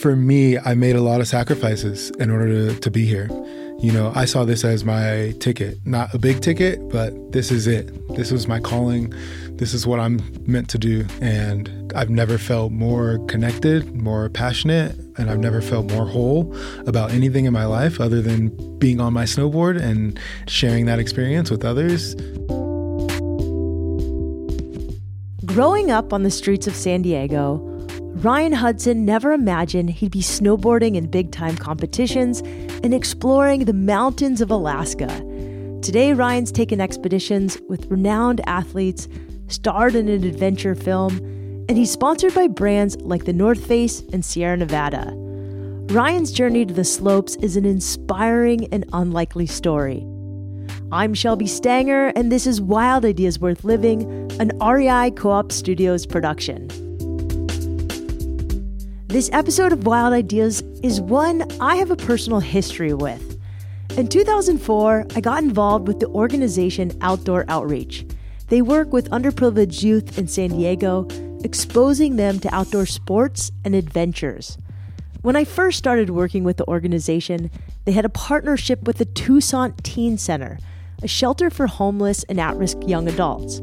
for me, I made a lot of sacrifices in order to, to be here. You know, I saw this as my ticket, not a big ticket, but this is it. This was my calling. This is what I'm meant to do. And I've never felt more connected, more passionate, and I've never felt more whole about anything in my life other than being on my snowboard and sharing that experience with others. Growing up on the streets of San Diego, Ryan Hudson never imagined he'd be snowboarding in big time competitions and exploring the mountains of Alaska. Today, Ryan's taken expeditions with renowned athletes, starred in an adventure film, and he's sponsored by brands like the North Face and Sierra Nevada. Ryan's journey to the slopes is an inspiring and unlikely story. I'm Shelby Stanger, and this is Wild Ideas Worth Living, an REI Co op Studios production. This episode of Wild Ideas is one I have a personal history with. In 2004, I got involved with the organization Outdoor Outreach. They work with underprivileged youth in San Diego, exposing them to outdoor sports and adventures. When I first started working with the organization, they had a partnership with the Toussaint Teen Center a shelter for homeless and at risk young adults.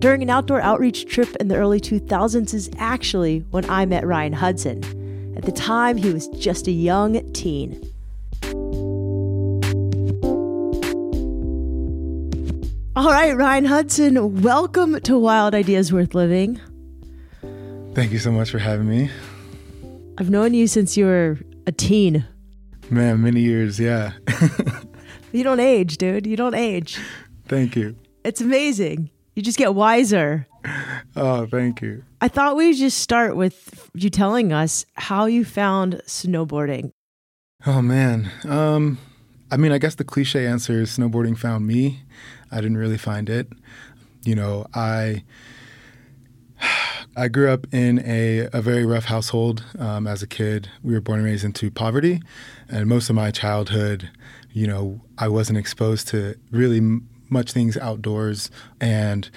During an outdoor outreach trip in the early 2000s is actually when I met Ryan Hudson. At the time, he was just a young teen. All right, Ryan Hudson, welcome to Wild Ideas Worth Living. Thank you so much for having me. I've known you since you were a teen. Man, many years, yeah. You don't age, dude. You don't age. Thank you. It's amazing. You just get wiser. Oh, thank you. I thought we'd just start with you telling us how you found snowboarding. Oh man. Um I mean, I guess the cliche answer is snowboarding found me. I didn't really find it. You know, I I grew up in a, a very rough household um, as a kid. We were born and raised into poverty, and most of my childhood you know, I wasn't exposed to really m- much things outdoors. And,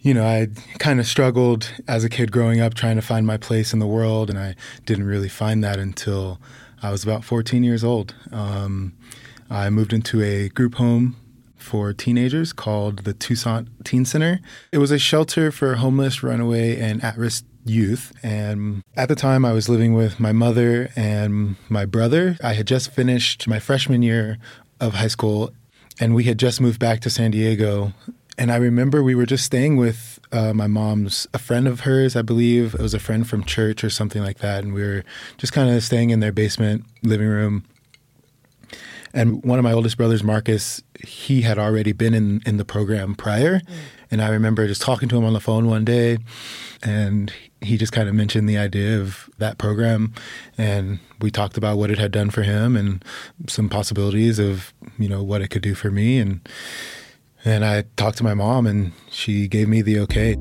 you know, I kind of struggled as a kid growing up trying to find my place in the world. And I didn't really find that until I was about 14 years old. Um, I moved into a group home for teenagers called the Toussaint Teen Center. It was a shelter for homeless, runaway, and at risk youth. And at the time, I was living with my mother and my brother. I had just finished my freshman year of high school, and we had just moved back to San Diego. And I remember we were just staying with uh, my mom's, a friend of hers, I believe. It was a friend from church or something like that. And we were just kind of staying in their basement living room. And one of my oldest brothers, Marcus, he had already been in, in the program prior. Mm. And I remember just talking to him on the phone one day, and he just kind of mentioned the idea of that program. And we talked about what it had done for him and some possibilities of, you know, what it could do for me. And, and I talked to my mom, and she gave me the okay.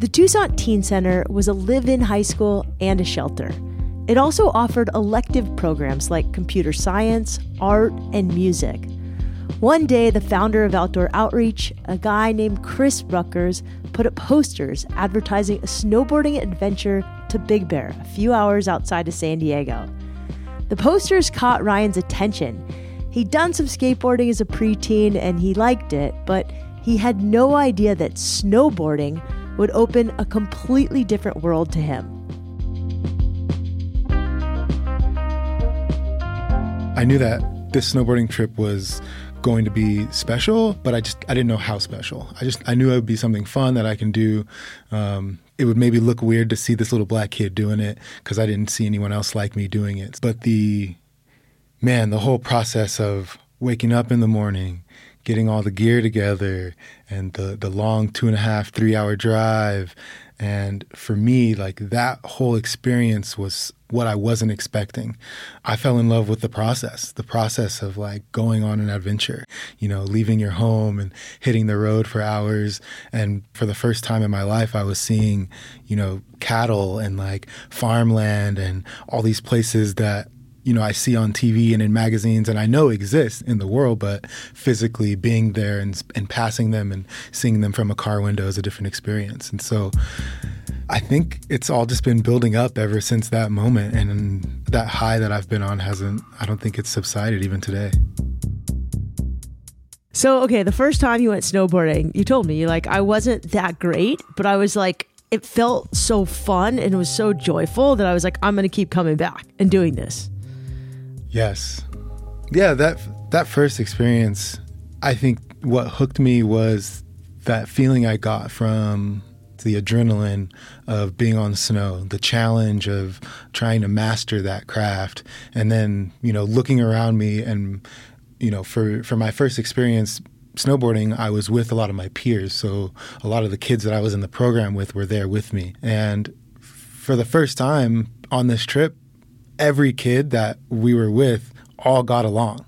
The Toussaint Teen Center was a live in high school and a shelter. It also offered elective programs like computer science, art, and music. One day, the founder of Outdoor Outreach, a guy named Chris Rutgers, put up posters advertising a snowboarding adventure to Big Bear, a few hours outside of San Diego. The posters caught Ryan's attention. He'd done some skateboarding as a preteen and he liked it, but he had no idea that snowboarding would open a completely different world to him. I knew that this snowboarding trip was going to be special, but I just I didn't know how special. I just I knew it would be something fun that I can do. Um, it would maybe look weird to see this little black kid doing it because I didn't see anyone else like me doing it. But the man, the whole process of waking up in the morning, getting all the gear together, and the the long two and a half three hour drive, and for me, like that whole experience was what I wasn't expecting. I fell in love with the process, the process of like going on an adventure, you know, leaving your home and hitting the road for hours. And for the first time in my life, I was seeing, you know, cattle and like farmland and all these places that you know I see on TV and in magazines and I know exist in the world, but physically being there and and passing them and seeing them from a car window is a different experience. And so I think it's all just been building up ever since that moment. And that high that I've been on hasn't, I don't think it's subsided even today. So, okay, the first time you went snowboarding, you told me, like, I wasn't that great, but I was like, it felt so fun and it was so joyful that I was like, I'm going to keep coming back and doing this. Yes. Yeah, that that first experience, I think what hooked me was that feeling I got from the adrenaline of being on the snow, the challenge of trying to master that craft, and then you know looking around me and you know for for my first experience snowboarding, I was with a lot of my peers, so a lot of the kids that I was in the program with were there with me, and for the first time on this trip, every kid that we were with all got along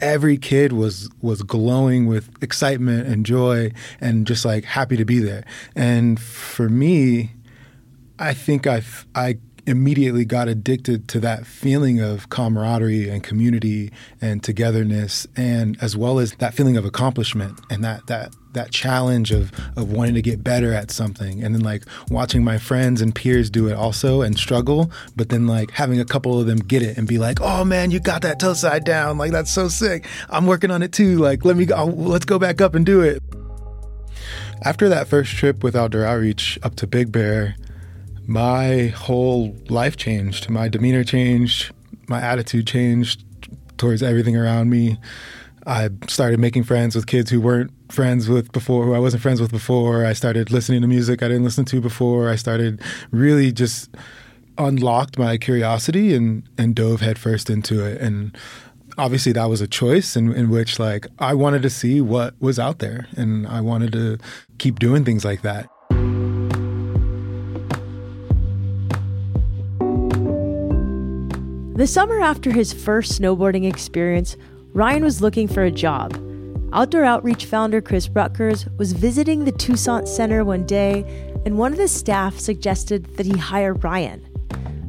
every kid was was glowing with excitement and joy and just like happy to be there. And for me, I think I I immediately got addicted to that feeling of camaraderie and community and togetherness and as well as that feeling of accomplishment and that that that challenge of of wanting to get better at something and then like watching my friends and peers do it also and struggle but then like having a couple of them get it and be like oh man you got that toe side down like that's so sick i'm working on it too like let me go let's go back up and do it after that first trip with outdoor outreach up to big bear my whole life changed. My demeanor changed. My attitude changed towards everything around me. I started making friends with kids who weren't friends with before, who I wasn't friends with before. I started listening to music I didn't listen to before. I started really just unlocked my curiosity and, and dove headfirst into it. And obviously that was a choice in, in which like I wanted to see what was out there and I wanted to keep doing things like that. The summer after his first snowboarding experience, Ryan was looking for a job. Outdoor Outreach founder Chris Rutgers was visiting the Toussaint Center one day, and one of the staff suggested that he hire Ryan.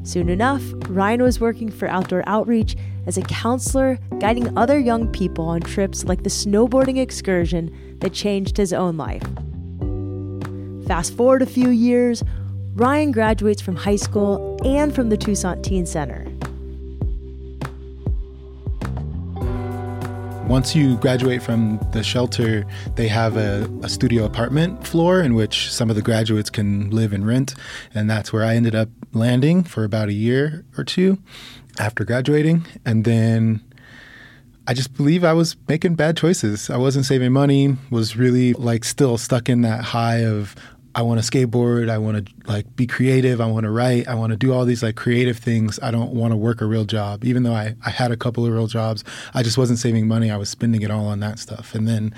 Soon enough, Ryan was working for Outdoor Outreach as a counselor, guiding other young people on trips like the snowboarding excursion that changed his own life. Fast forward a few years, Ryan graduates from high school and from the Toussaint Teen Center. Once you graduate from the shelter, they have a, a, studio apartment floor in which some of the graduates can live and rent. And that's where I ended up landing for about a year or two after graduating. And then I just believe I was making bad choices. I wasn't saving money, was really like still stuck in that high of I want to skateboard. I want to like be creative. I want to write. I want to do all these like creative things. I don't want to work a real job. Even though I, I had a couple of real jobs, I just wasn't saving money. I was spending it all on that stuff. And then.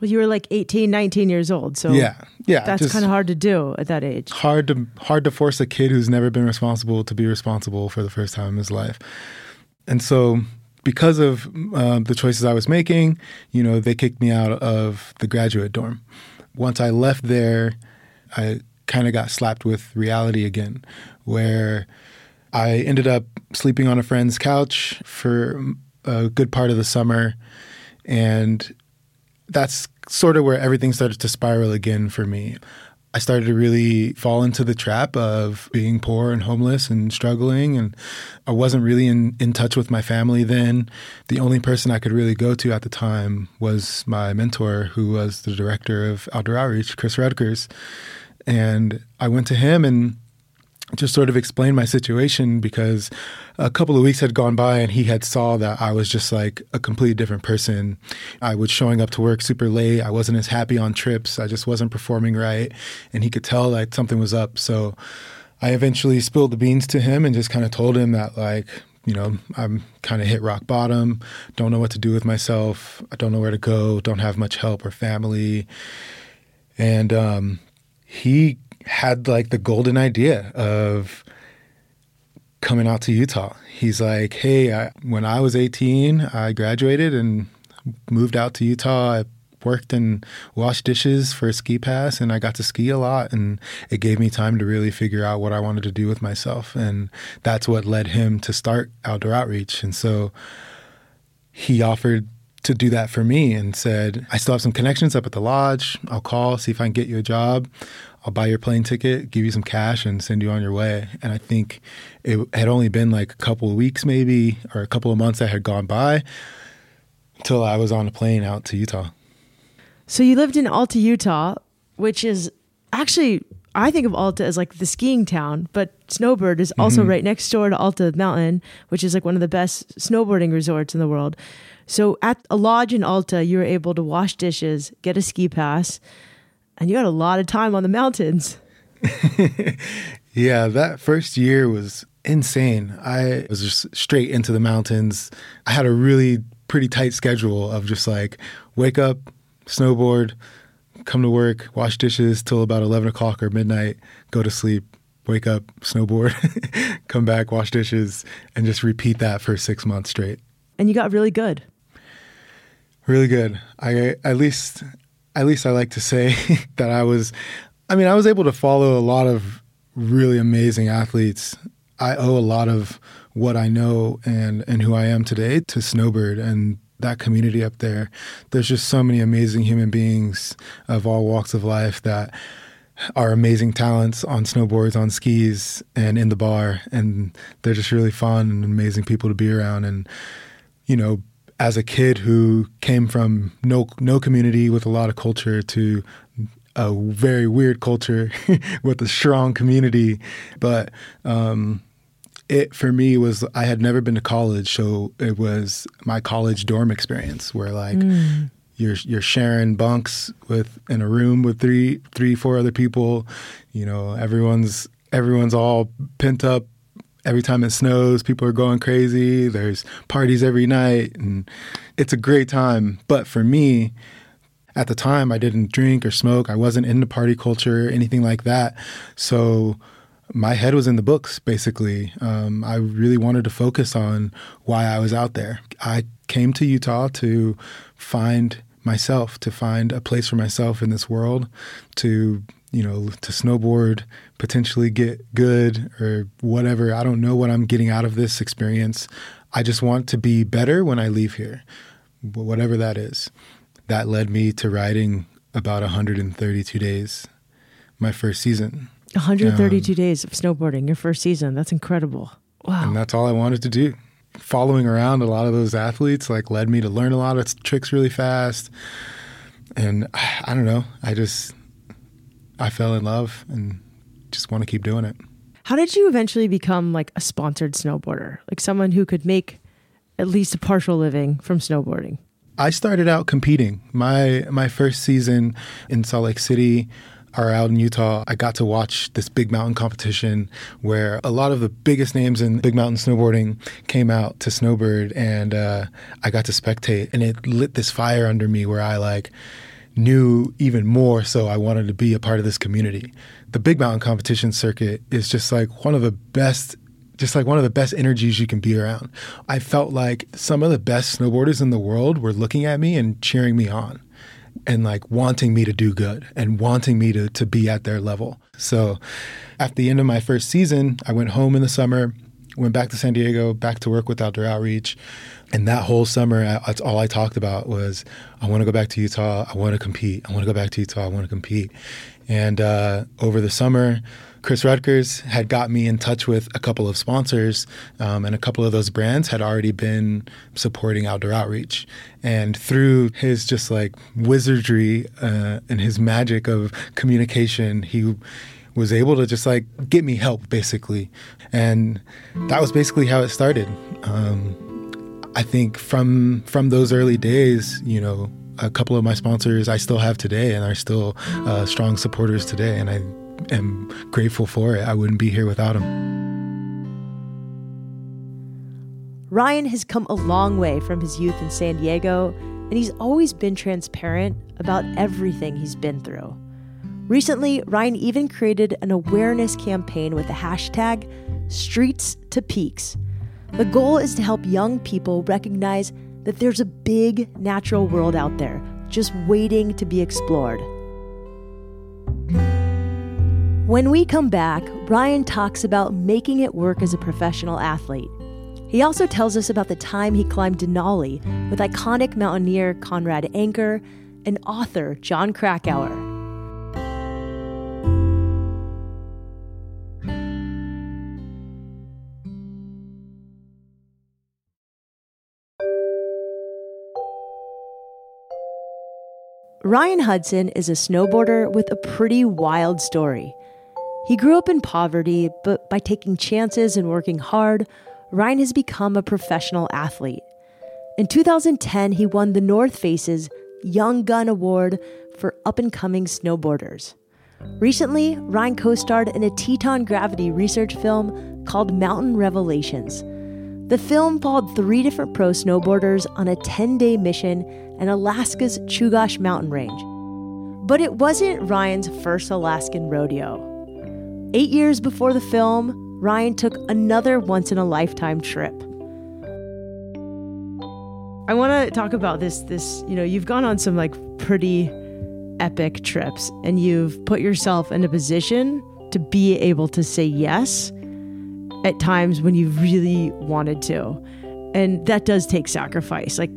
Well, you were like 18, 19 years old. So yeah, yeah. That's kind of hard to do at that age. Hard to, hard to force a kid who's never been responsible to be responsible for the first time in his life. And so because of uh, the choices I was making, you know, they kicked me out of the graduate dorm. Once I left there, I kind of got slapped with reality again, where I ended up sleeping on a friend's couch for a good part of the summer. And that's sort of where everything started to spiral again for me. I started to really fall into the trap of being poor and homeless and struggling. And I wasn't really in, in touch with my family then. The only person I could really go to at the time was my mentor, who was the director of Outdoor Outreach, Chris Rutgers. And I went to him and just sort of explained my situation because a couple of weeks had gone by and he had saw that I was just like a completely different person. I was showing up to work super late. I wasn't as happy on trips. I just wasn't performing right. And he could tell that something was up. So I eventually spilled the beans to him and just kind of told him that like, you know, I'm kind of hit rock bottom, don't know what to do with myself. I don't know where to go, don't have much help or family. And um, he had like the golden idea of coming out to Utah. He's like, hey, I, when I was 18, I graduated and moved out to Utah. I worked and washed dishes for a ski pass and I got to ski a lot and it gave me time to really figure out what I wanted to do with myself and that's what led him to start outdoor outreach and so he offered to do that for me and said, I still have some connections up at the lodge. I'll call, see if I can get you a job. I'll buy your plane ticket, give you some cash, and send you on your way. And I think it had only been like a couple of weeks, maybe, or a couple of months that had gone by until I was on a plane out to Utah. So you lived in Alta, Utah, which is actually I think of Alta as like the skiing town, but Snowbird is also mm-hmm. right next door to Alta Mountain, which is like one of the best snowboarding resorts in the world. So at a lodge in Alta, you were able to wash dishes, get a ski pass, and you had a lot of time on the mountains. yeah, that first year was insane. I was just straight into the mountains. I had a really pretty tight schedule of just like wake up, snowboard, come to work, wash dishes till about 11 o'clock or midnight, go to sleep, wake up, snowboard, come back, wash dishes, and just repeat that for six months straight. And you got really good. Really good. I at least at least I like to say that I was I mean, I was able to follow a lot of really amazing athletes. I owe a lot of what I know and and who I am today to Snowbird and that community up there. There's just so many amazing human beings of all walks of life that are amazing talents on snowboards, on skis, and in the bar. And they're just really fun and amazing people to be around. And, you know, as a kid who came from no no community with a lot of culture to a very weird culture with a strong community, but um, it for me was I had never been to college, so it was my college dorm experience where like mm. you're you're sharing bunks with in a room with three three four other people. You know, everyone's everyone's all pent up. Every time it snows, people are going crazy. There's parties every night, and it's a great time. But for me, at the time, I didn't drink or smoke. I wasn't into party culture, anything like that. So my head was in the books, basically. Um, I really wanted to focus on why I was out there. I came to Utah to find myself, to find a place for myself in this world, to you know, to snowboard, potentially get good or whatever. I don't know what I'm getting out of this experience. I just want to be better when I leave here, whatever that is. That led me to riding about 132 days my first season. 132 um, days of snowboarding, your first season. That's incredible. Wow. And that's all I wanted to do. Following around a lot of those athletes like led me to learn a lot of tricks really fast. And I don't know, I just I fell in love and just want to keep doing it. How did you eventually become like a sponsored snowboarder? Like someone who could make at least a partial living from snowboarding? I started out competing. My my first season in Salt Lake City, are out in Utah, I got to watch this big mountain competition where a lot of the biggest names in big mountain snowboarding came out to Snowbird, and uh, I got to spectate, and it lit this fire under me where I like knew even more. So I wanted to be a part of this community. The big mountain competition circuit is just like one of the best just like one of the best energies you can be around. I felt like some of the best snowboarders in the world were looking at me and cheering me on and like wanting me to do good and wanting me to, to be at their level. So at the end of my first season, I went home in the summer, went back to San Diego, back to work with Outdoor Outreach. And that whole summer, that's all I talked about was I want to go back to Utah. I want to compete. I want to go back to Utah. I want to compete. And uh, over the summer, Chris Rutgers had got me in touch with a couple of sponsors, um, and a couple of those brands had already been supporting outdoor outreach. And through his just like wizardry uh, and his magic of communication, he was able to just like get me help basically. And that was basically how it started. Um, I think from from those early days, you know, a couple of my sponsors I still have today and are still uh, strong supporters today, and I am grateful for it. I wouldn't be here without them. Ryan has come a long way from his youth in San Diego, and he's always been transparent about everything he's been through. Recently, Ryan even created an awareness campaign with the hashtag Streets to Peaks. The goal is to help young people recognize that there's a big natural world out there just waiting to be explored. When we come back, Ryan talks about making it work as a professional athlete. He also tells us about the time he climbed Denali with iconic mountaineer Conrad Anker and author Jon Krakauer. Ryan Hudson is a snowboarder with a pretty wild story. He grew up in poverty, but by taking chances and working hard, Ryan has become a professional athlete. In 2010, he won the North Face's Young Gun Award for up and coming snowboarders. Recently, Ryan co starred in a Teton Gravity research film called Mountain Revelations. The film followed three different pro snowboarders on a 10 day mission in Alaska's Chugach mountain range. But it wasn't Ryan's first Alaskan rodeo. Eight years before the film, Ryan took another once in a lifetime trip. I want to talk about this this, you know, you've gone on some like pretty epic trips and you've put yourself in a position to be able to say yes at times when you really wanted to. And that does take sacrifice. Like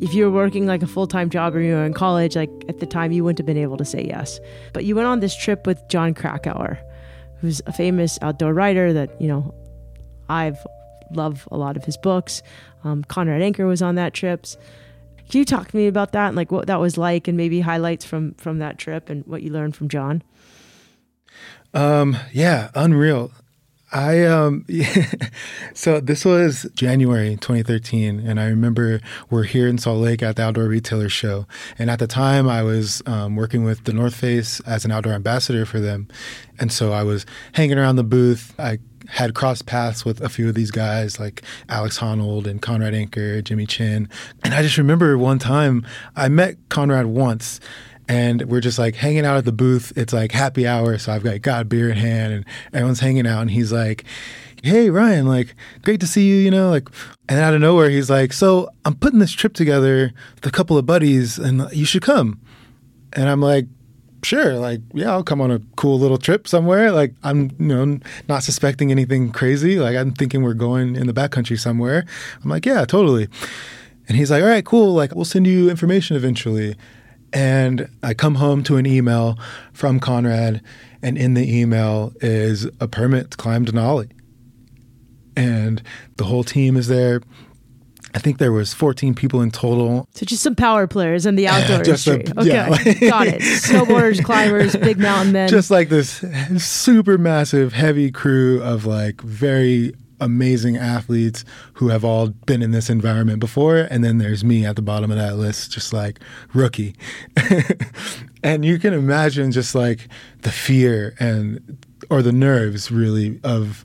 if you were working like a full-time job or you were in college, like at the time you wouldn't have been able to say yes. But you went on this trip with Jon Krakauer, who's a famous outdoor writer that, you know, I've love a lot of his books. Um, Conrad Anker was on that trip Can you talk to me about that and like what that was like, and maybe highlights from from that trip and what you learned from john Um, yeah, unreal. I um so this was January 2013 and I remember we're here in Salt Lake at the Outdoor Retailer show. And at the time I was um, working with the North Face as an outdoor ambassador for them. And so I was hanging around the booth. I had crossed paths with a few of these guys like Alex Honnold and Conrad Anker, Jimmy Chin. And I just remember one time I met Conrad once and we're just like hanging out at the booth. It's like happy hour. So I've got, got a beer in hand and everyone's hanging out and he's like, Hey Ryan, like great to see you, you know, like and out of nowhere he's like, So I'm putting this trip together with a couple of buddies and you should come. And I'm like, sure, like, yeah, I'll come on a cool little trip somewhere. Like, I'm, you know, not suspecting anything crazy. Like, I'm thinking we're going in the backcountry somewhere. I'm like, yeah, totally. And he's like, all right, cool. Like, we'll send you information eventually. And I come home to an email from Conrad, and in the email is a permit to climb Denali. And the whole team is there. I think there was 14 people in total. So just some power players in the outdoor industry. A, okay, yeah. got it. Snowboarders, climbers, big mountain men. Just like this super massive, heavy crew of like very amazing athletes who have all been in this environment before. And then there's me at the bottom of that list, just like rookie. and you can imagine just like the fear and, or the nerves really of,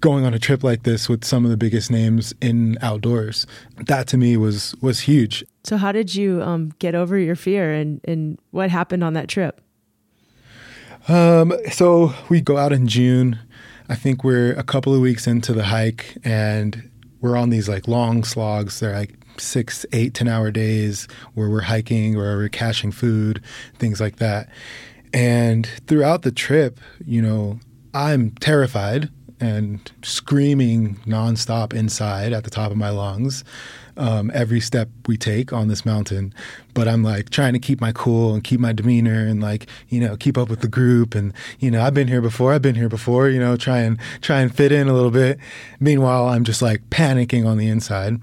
going on a trip like this with some of the biggest names in outdoors. That to me was was huge. So how did you um, get over your fear and and what happened on that trip? Um, so we go out in June. I think we're a couple of weeks into the hike and we're on these like long slogs. They're like six, eight, ten hour days where we're hiking, where we're caching food, things like that. And throughout the trip, you know, I'm terrified and screaming nonstop inside at the top of my lungs um, every step we take on this mountain. But I'm like trying to keep my cool and keep my demeanor and like you know keep up with the group and you know I've been here before. I've been here before. You know try and try and fit in a little bit. Meanwhile, I'm just like panicking on the inside.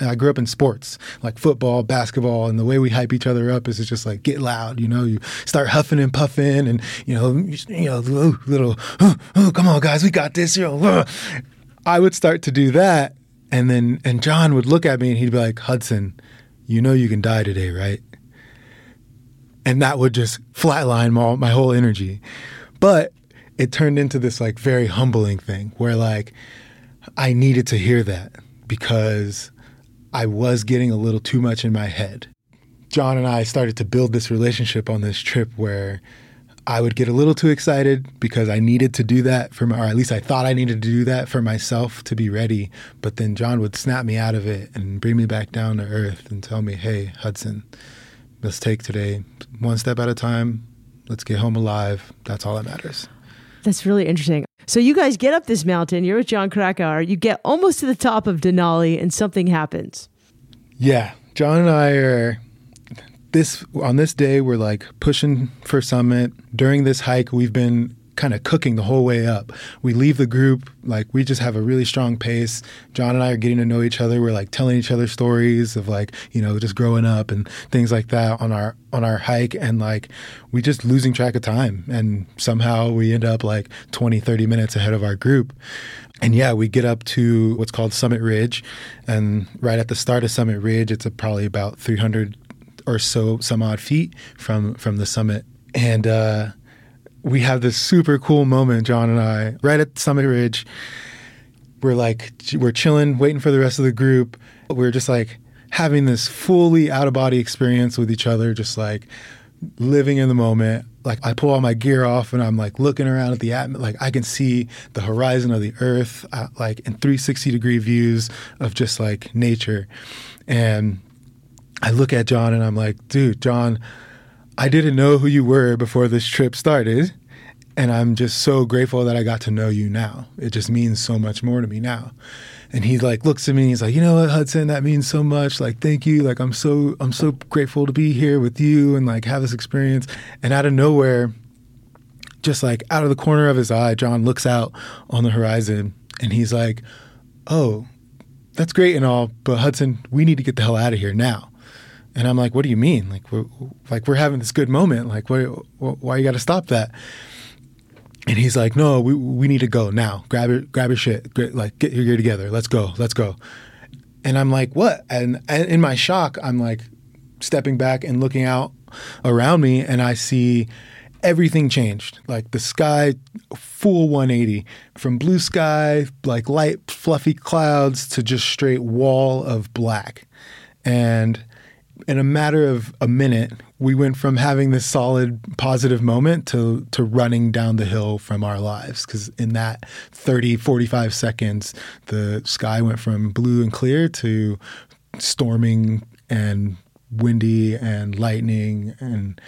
I grew up in sports like football, basketball, and the way we hype each other up is just like get loud. You know, you start huffing and puffing, and you know, you know, little, oh, oh come on, guys, we got this. You know, I would start to do that, and then and John would look at me and he'd be like, Hudson, you know, you can die today, right? And that would just flatline my, my whole energy. But it turned into this like very humbling thing where like I needed to hear that because I was getting a little too much in my head. John and I started to build this relationship on this trip where I would get a little too excited because I needed to do that for my, or at least I thought I needed to do that for myself to be ready. But then John would snap me out of it and bring me back down to earth and tell me, hey, Hudson, let's take today one step at a time. Let's get home alive. That's all that matters. That's really interesting. So you guys get up this mountain. You're with Jon Krakauer. You get almost to the top of Denali, and something happens. Yeah, John and I are this on this day. We're like pushing for summit. During this hike, we've been kind of cooking the whole way up. We leave the group, like we just have a really strong pace. John and I are getting to know each other. We're like telling each other stories of like, you know, just growing up and things like that on our on our hike and like we just losing track of time and somehow we end up like 20 30 minutes ahead of our group. And yeah, we get up to what's called Summit Ridge and right at the start of Summit Ridge, it's probably about 300 or so some odd feet from from the summit and uh we have this super cool moment, John and I, right at Summit Ridge. We're like, we're chilling, waiting for the rest of the group. We're just like having this fully out of body experience with each other, just like living in the moment. Like I pull all my gear off and I'm like looking around at the atmosphere. Like I can see the horizon of the earth, uh, like in 360 degree views of just like nature. And I look at John and I'm like, dude, John, I didn't know who you were before this trip started. And I'm just so grateful that I got to know you now. It just means so much more to me now. And he like looks at me and he's like, you know what, Hudson, that means so much. Like, thank you. Like I'm so I'm so grateful to be here with you and like have this experience. And out of nowhere, just like out of the corner of his eye, John looks out on the horizon and he's like, Oh, that's great and all, but Hudson, we need to get the hell out of here now. And I'm like, what do you mean? Like, we're, like we're having this good moment. Like, why, why you got to stop that? And he's like, no, we, we need to go now. Grab your, grab your shit. Like, get your gear together. Let's go. Let's go. And I'm like, what? And, and in my shock, I'm like stepping back and looking out around me, and I see everything changed. Like the sky, full 180 from blue sky, like light, fluffy clouds to just straight wall of black. And in a matter of a minute, we went from having this solid positive moment to to running down the hill from our lives. Because in that 30 45 seconds the sky went from blue and clear to storming and windy and lightning. And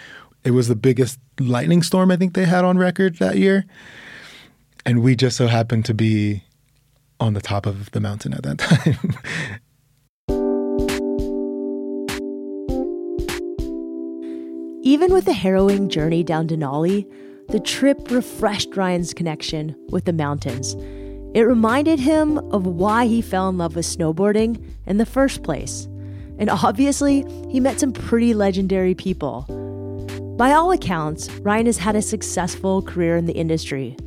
it was the biggest lightning storm I think they had on record that year. And we just so happened to be on the top of the mountain at that time Even with the harrowing journey down Denali, the trip refreshed Ryan's connection with the mountains. It reminded him of why he fell in love with snowboarding in the first place. And obviously, he met some pretty legendary people. By all accounts, Ryan has had a successful career in the industry.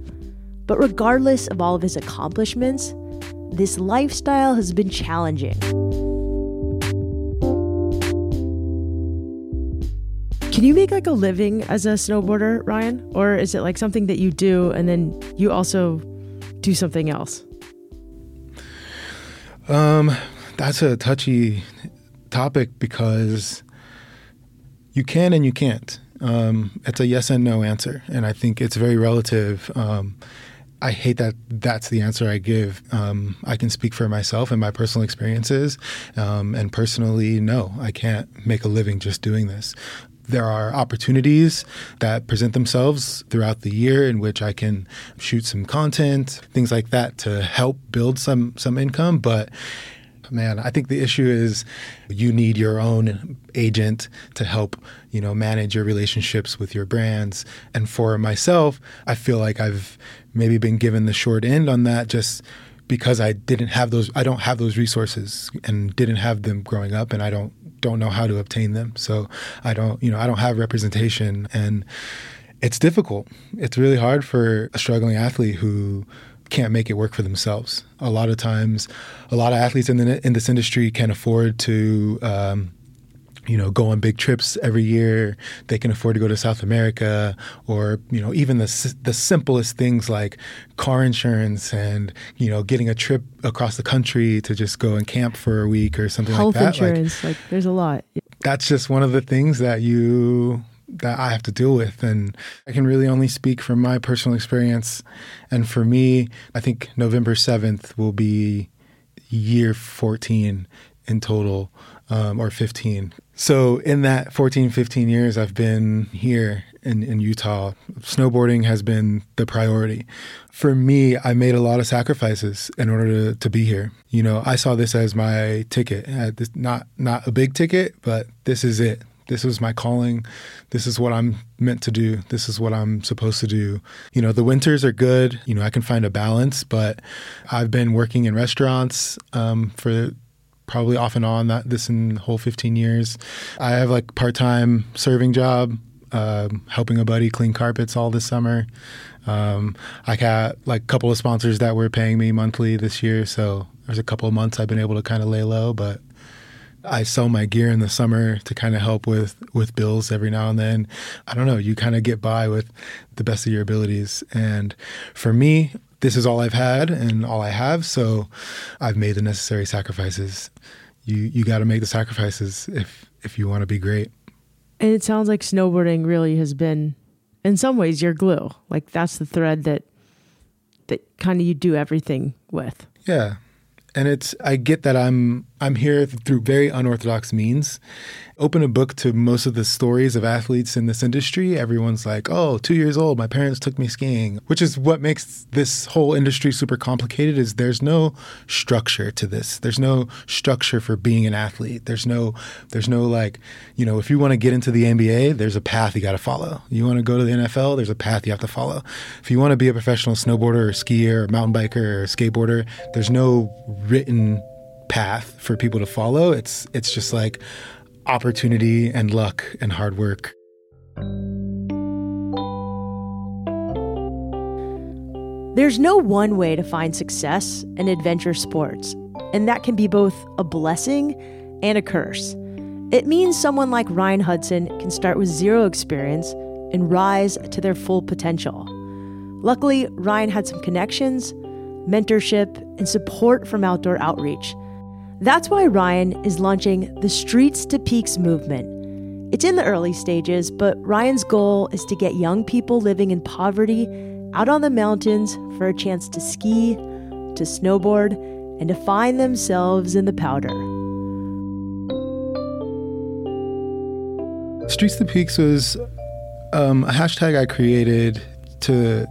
But regardless of all of his accomplishments, this lifestyle has been challenging. Can you make like a living as a snowboarder, Ryan? Or is it like something that you do and then you also do something else? Um, that's a touchy topic because you can and you can't. Um, it's a yes and no answer, and I think it's very relative. Um, I hate that that's the answer I give. Um, I can speak for myself and my personal experiences. Um, and personally, no, I can't make a living just doing this there are opportunities that present themselves throughout the year in which I can shoot some content, things like that to help build some some income, but man, I think the issue is you need your own agent to help, you know, manage your relationships with your brands. And for myself, I feel like I've maybe been given the short end on that just because I didn't have those I don't have those resources and didn't have them growing up and I don't don't know how to obtain them. So I don't, you know, I don't have representation and it's difficult. It's really hard for a struggling athlete who can't make it work for themselves. A lot of times, a lot of athletes in the in this industry can afford to um, you know, go on big trips every year. They can afford to go to South America, or you know, even the the simplest things like car insurance and you know, getting a trip across the country to just go and camp for a week or something Health like that. Health insurance, like, like there's a lot. That's just one of the things that you that I have to deal with. And I can really only speak from my personal experience. And for me, I think November 7th will be year 14 in total, um, or 15. So in that 14, 15 years I've been here in, in Utah, snowboarding has been the priority. For me, I made a lot of sacrifices in order to, to be here. You know, I saw this as my ticket. This, not not a big ticket, but this is it. This is my calling. This is what I'm meant to do. This is what I'm supposed to do. You know, the winters are good. You know, I can find a balance, but I've been working in restaurants um, for probably off and on that this in the whole 15 years. I have like part time serving job, uh, helping a buddy clean carpets all this summer. Um, I got like a couple of sponsors that were paying me monthly this year, so there's a couple of months I've been able to kind of lay low, but I sell my gear in the summer to kind of help with with bills every now and then. I don't know, you kind of get by with the best of your abilities. And for me, this is all I've had and all I have, so I've made the necessary sacrifices. You you got to make the sacrifices if if you want to be great. And it sounds like snowboarding really has been in some ways your glue. Like that's the thread that that kind of you do everything with. Yeah. And it's I get that I'm I'm here through very unorthodox means open a book to most of the stories of athletes in this industry, everyone's like, oh, two years old, my parents took me skiing, which is what makes this whole industry super complicated is there's no structure to this. There's no structure for being an athlete. There's no, there's no like, you know, if you want to get into the NBA, there's a path you got to follow. You want to go to the NFL, there's a path you have to follow. If you want to be a professional snowboarder or skier or mountain biker or skateboarder, there's no written path for people to follow. It's it's just like opportunity and luck and hard work. There's no one way to find success in adventure sports, and that can be both a blessing and a curse. It means someone like Ryan Hudson can start with zero experience and rise to their full potential. Luckily, Ryan had some connections, mentorship, and support from Outdoor Outreach that's why Ryan is launching the Streets to Peaks movement. It's in the early stages, but Ryan's goal is to get young people living in poverty out on the mountains for a chance to ski, to snowboard, and to find themselves in the powder. Streets to Peaks was um, a hashtag I created to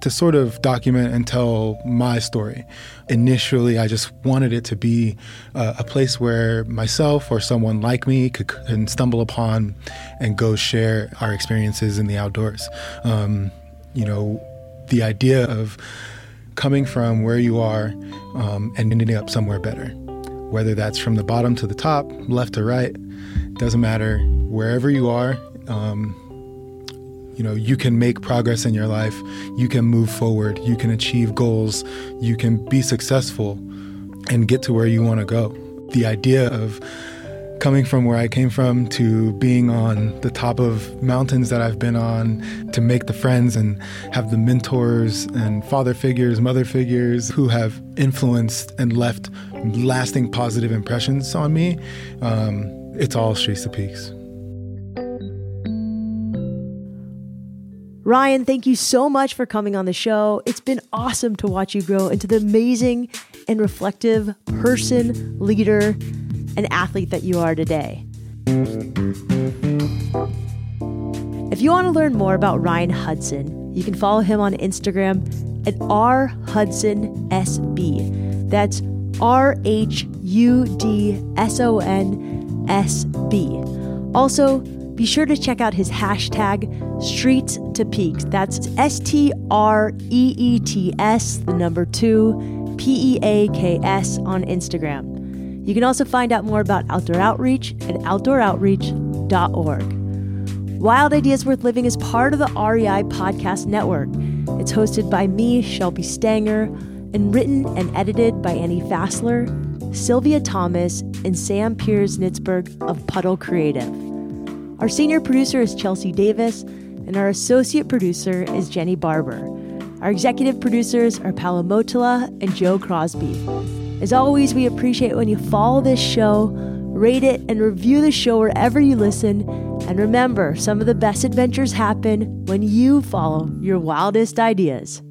to sort of document and tell my story. Initially, I just wanted it to be uh, a place where myself or someone like me could, could, stumble upon and go share our experiences in the outdoors. Um, you know, the idea of coming from where you are um, and ending up somewhere better, whether that's from the bottom to the top, left to right, doesn't matter. Wherever you are, um, you know you can make progress in your life you can move forward you can achieve goals you can be successful and get to where you want to go the idea of coming from where I came from to being on the top of mountains that I've been on to make the friends and have the mentors and father figures, mother figures who have influenced and left lasting positive impressions on me. Um, it's all Streets to Peaks. Ryan, thank you so much for coming on the show. It's been awesome to watch you grow into the amazing and reflective person, leader, and athlete that you are today. If you want to learn more about Ryan Hudson, you can follow him on Instagram at rhudsonsb. That's R H U D S O N S B. Also, be sure to check out his hashtag Streets to Peaks. That's S T R E E T S, the number two, P E A K S on Instagram. You can also find out more about Outdoor Outreach at outdooroutreach.org. Wild Ideas Worth Living is part of the REI Podcast Network. It's hosted by me, Shelby Stanger, and written and edited by Annie Fassler, Sylvia Thomas, and Sam Piers Nitzberg of Puddle Creative. Our senior producer is Chelsea Davis, and our associate producer is Jenny Barber. Our executive producers are Paolo Motola and Joe Crosby. As always, we appreciate when you follow this show, rate it, and review the show wherever you listen. And remember, some of the best adventures happen when you follow your wildest ideas.